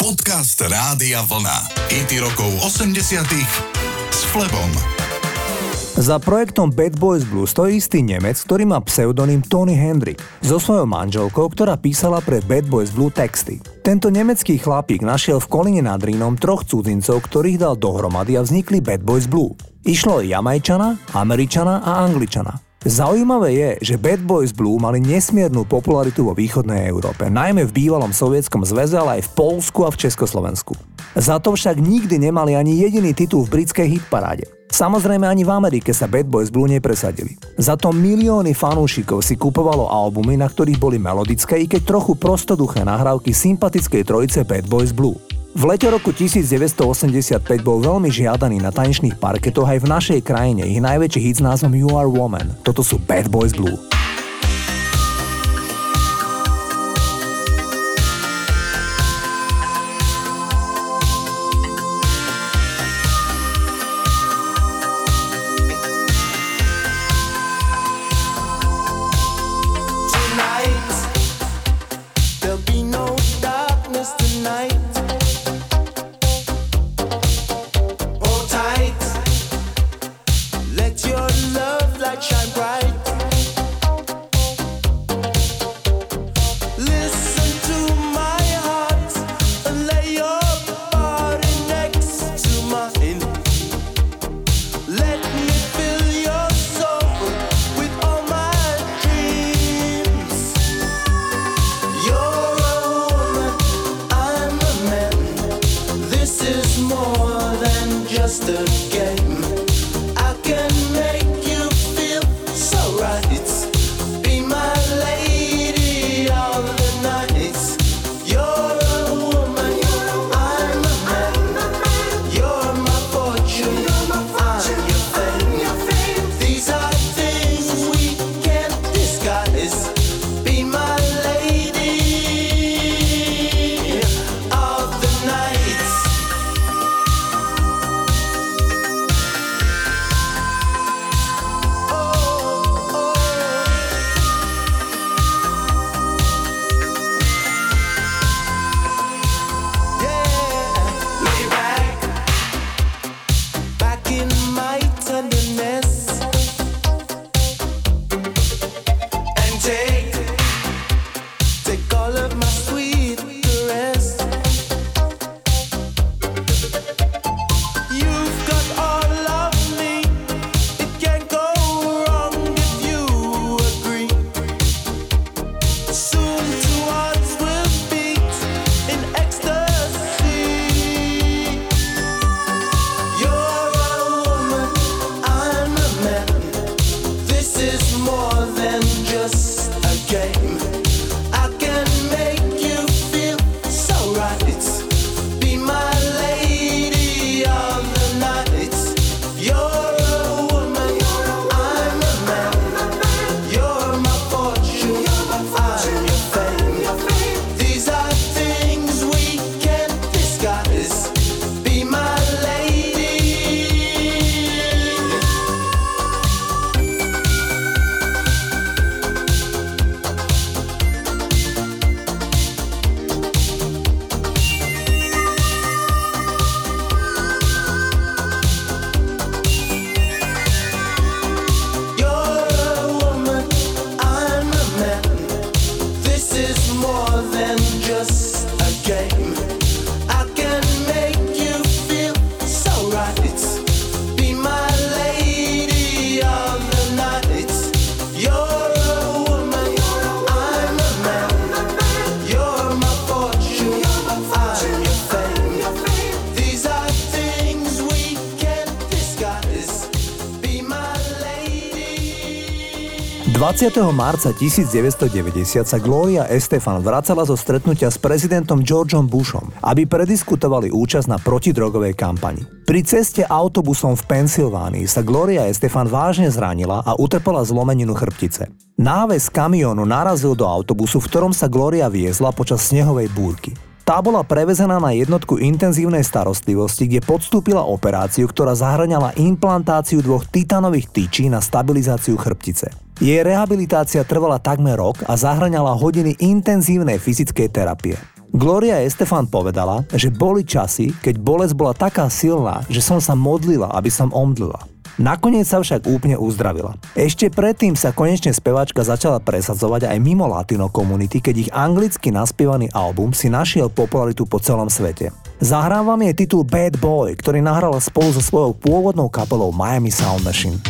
Podcast Rádia Vlna. IT rokov 80 s Flebom. Za projektom Bad Boys Blue stojí istý Nemec, ktorý má pseudonym Tony Hendrik, so svojou manželkou, ktorá písala pre Bad Boys Blue texty. Tento nemecký chlapík našiel v Kolíne nad Rínom troch cudzincov, ktorých dal dohromady a vznikli Bad Boys Blue. Išlo o Jamajčana, Američana a Angličana. Zaujímavé je, že Bad Boys Blue mali nesmiernu popularitu vo východnej Európe, najmä v bývalom sovietskom zväze, ale aj v Polsku a v Československu. Za to však nikdy nemali ani jediný titul v britskej hitparáde. Samozrejme ani v Amerike sa Bad Boys Blue nepresadili. Za to milióny fanúšikov si kupovalo albumy, na ktorých boli melodické i keď trochu prostoduché nahrávky sympatickej trojice Bad Boys Blue. V lete roku 1985 bol veľmi žiadaný na tanečných parketoch aj v našej krajine. Ich najväčší hit s názvom You Are Woman. Toto sú Bad Boys Blue. This is more than just a game. Marca 1990 sa Gloria Estefan vracala zo stretnutia s prezidentom Georgeom Bushom, aby prediskutovali účasť na protidrogovej kampani. Pri ceste autobusom v Pensylvánii sa Gloria Estefan vážne zranila a utrpela zlomeninu chrbtice. Náves kamionu narazil do autobusu, v ktorom sa Gloria viezla počas snehovej búrky. Tá bola prevezená na jednotku intenzívnej starostlivosti, kde podstúpila operáciu, ktorá zahrňala implantáciu dvoch titanových tyčí na stabilizáciu chrbtice. Jej rehabilitácia trvala takmer rok a zahraňala hodiny intenzívnej fyzickej terapie. Gloria Estefan povedala, že boli časy, keď bolesť bola taká silná, že som sa modlila, aby som omdlila. Nakoniec sa však úplne uzdravila. Ešte predtým sa konečne speváčka začala presadzovať aj mimo latino komunity, keď ich anglicky naspievaný album si našiel popularitu po celom svete. Zahrávam jej titul Bad Boy, ktorý nahrala spolu so svojou pôvodnou kapelou Miami Sound Machine.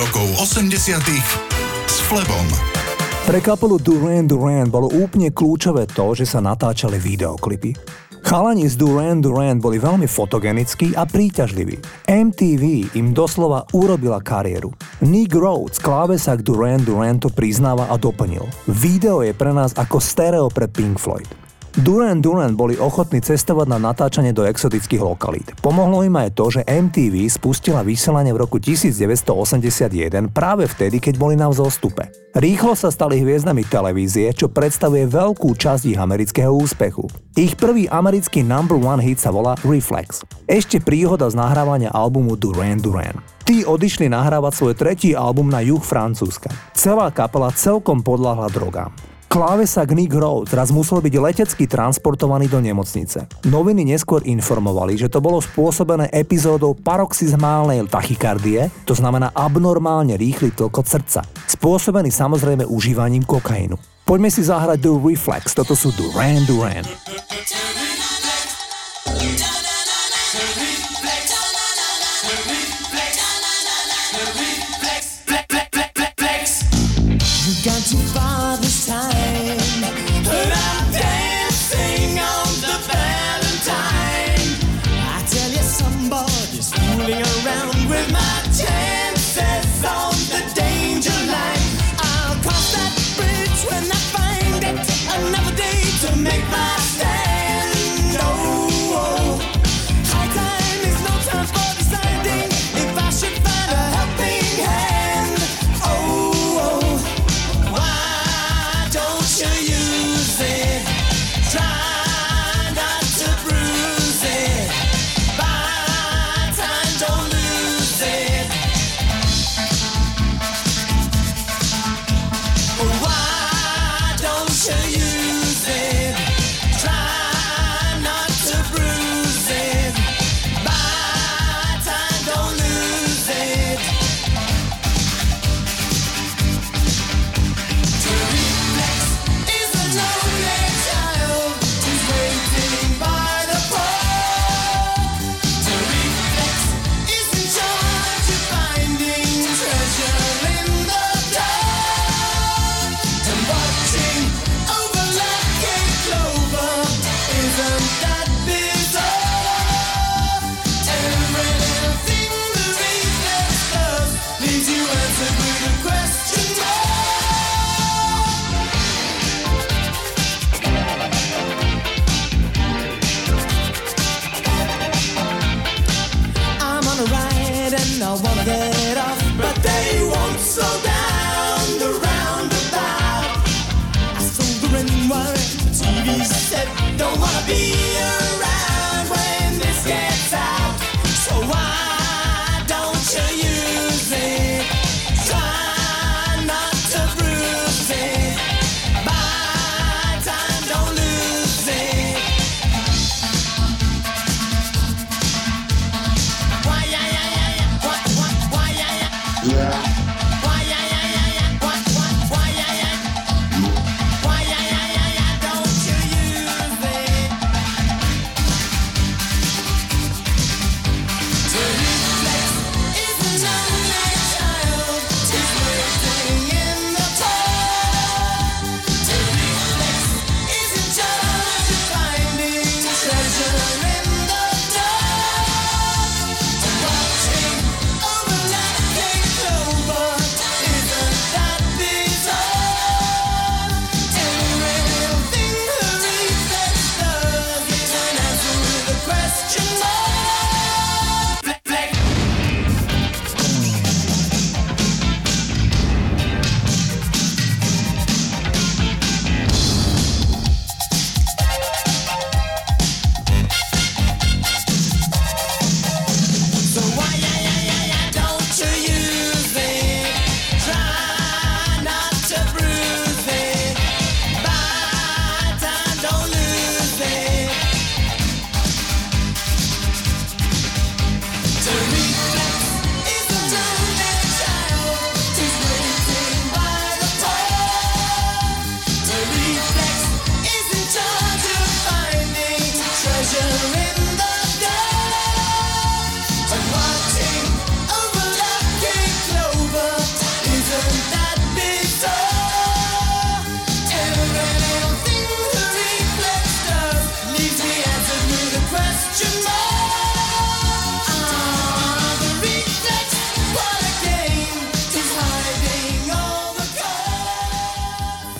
Rokov 80 s Flebom. Pre kapelu Duran Duran bolo úplne kľúčové to, že sa natáčali videoklipy. Chalani z Duran Duran boli veľmi fotogenickí a príťažliví. MTV im doslova urobila kariéru. Nick Rhodes, klávesa k Duran Duran to priznáva a doplnil. Video je pre nás ako stereo pre Pink Floyd. Duran Duran boli ochotní cestovať na natáčanie do exotických lokalít. Pomohlo im aj to, že MTV spustila vysielanie v roku 1981 práve vtedy, keď boli na vzostupe. Rýchlo sa stali hviezdami televízie, čo predstavuje veľkú časť ich amerického úspechu. Ich prvý americký number one hit sa volá Reflex. Ešte príhoda z nahrávania albumu Duran Duran. Tí odišli nahrávať svoj tretí album na juh Francúzska. Celá kapela celkom podľahla drogám. Klávesak Nick Rhodes raz musel byť letecky transportovaný do nemocnice. Noviny neskôr informovali, že to bolo spôsobené epizódou paroxizmálnej tachykardie, to znamená abnormálne rýchly tlkot srdca, spôsobený samozrejme užívaním kokainu. Poďme si zahrať The Reflex, toto sú Duran Duran.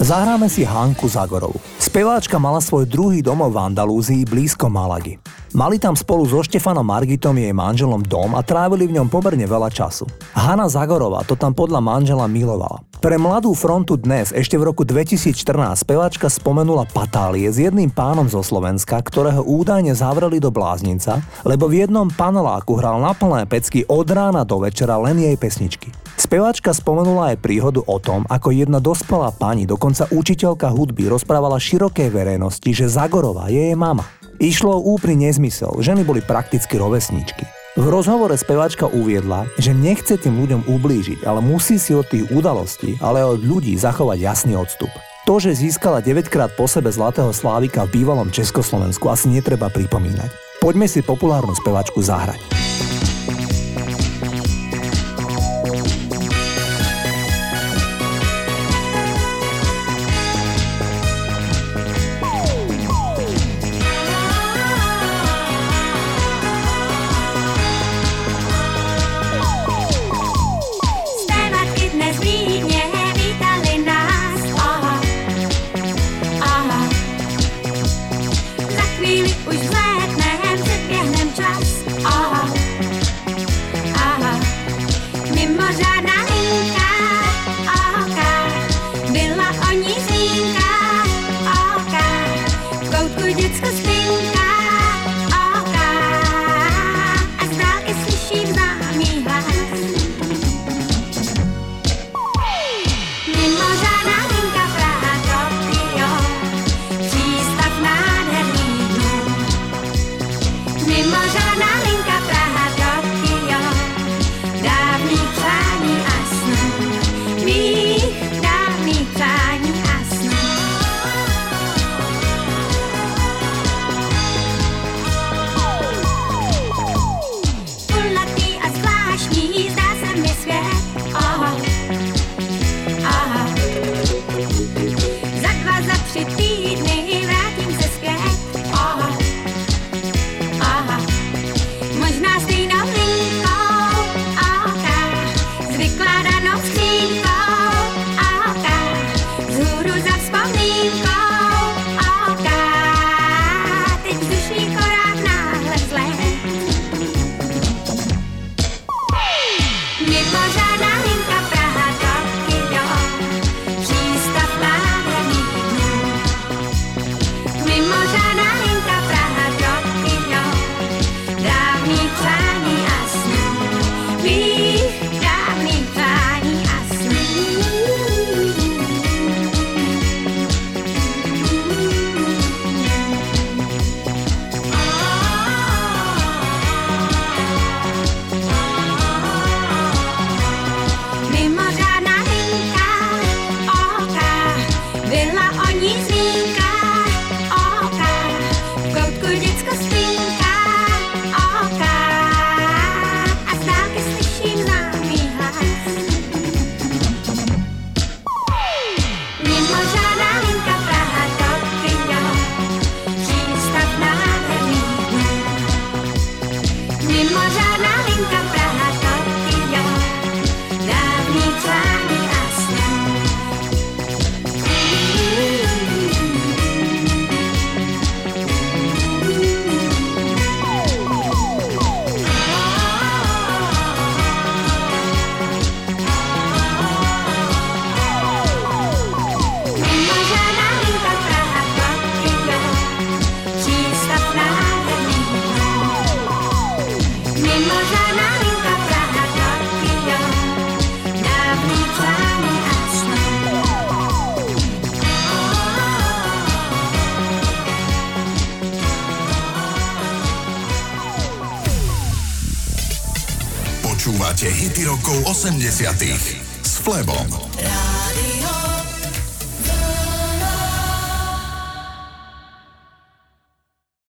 Zahráme si Hanku Zagorovu. Speváčka mala svoj druhý domov v Andalúzii blízko Malagy. Mali tam spolu so Štefanom Margitom jej manželom dom a trávili v ňom pomerne veľa času. Hanna Zagorová to tam podľa manžela milovala. Pre mladú frontu dnes ešte v roku 2014 speváčka spomenula patálie s jedným pánom zo Slovenska, ktorého údajne zavreli do bláznica, lebo v jednom paneláku hral na plné pecky od rána do večera len jej pesničky. Speváčka spomenula aj príhodu o tom, ako jedna dospelá pani, dokonca učiteľka hudby, rozprávala širokej verejnosti, že Zagorová je jej mama. Išlo úplný nezmysel, ženy boli prakticky rovesničky. V rozhovore speváčka uviedla, že nechce tým ľuďom ublížiť, ale musí si od tých udalostí, ale od ľudí zachovať jasný odstup. To, že získala 9 krát po sebe Zlatého Slávika v bývalom Československu asi netreba pripomínať. Poďme si populárnu speváčku zahrať. Rokov 80 s Flebom.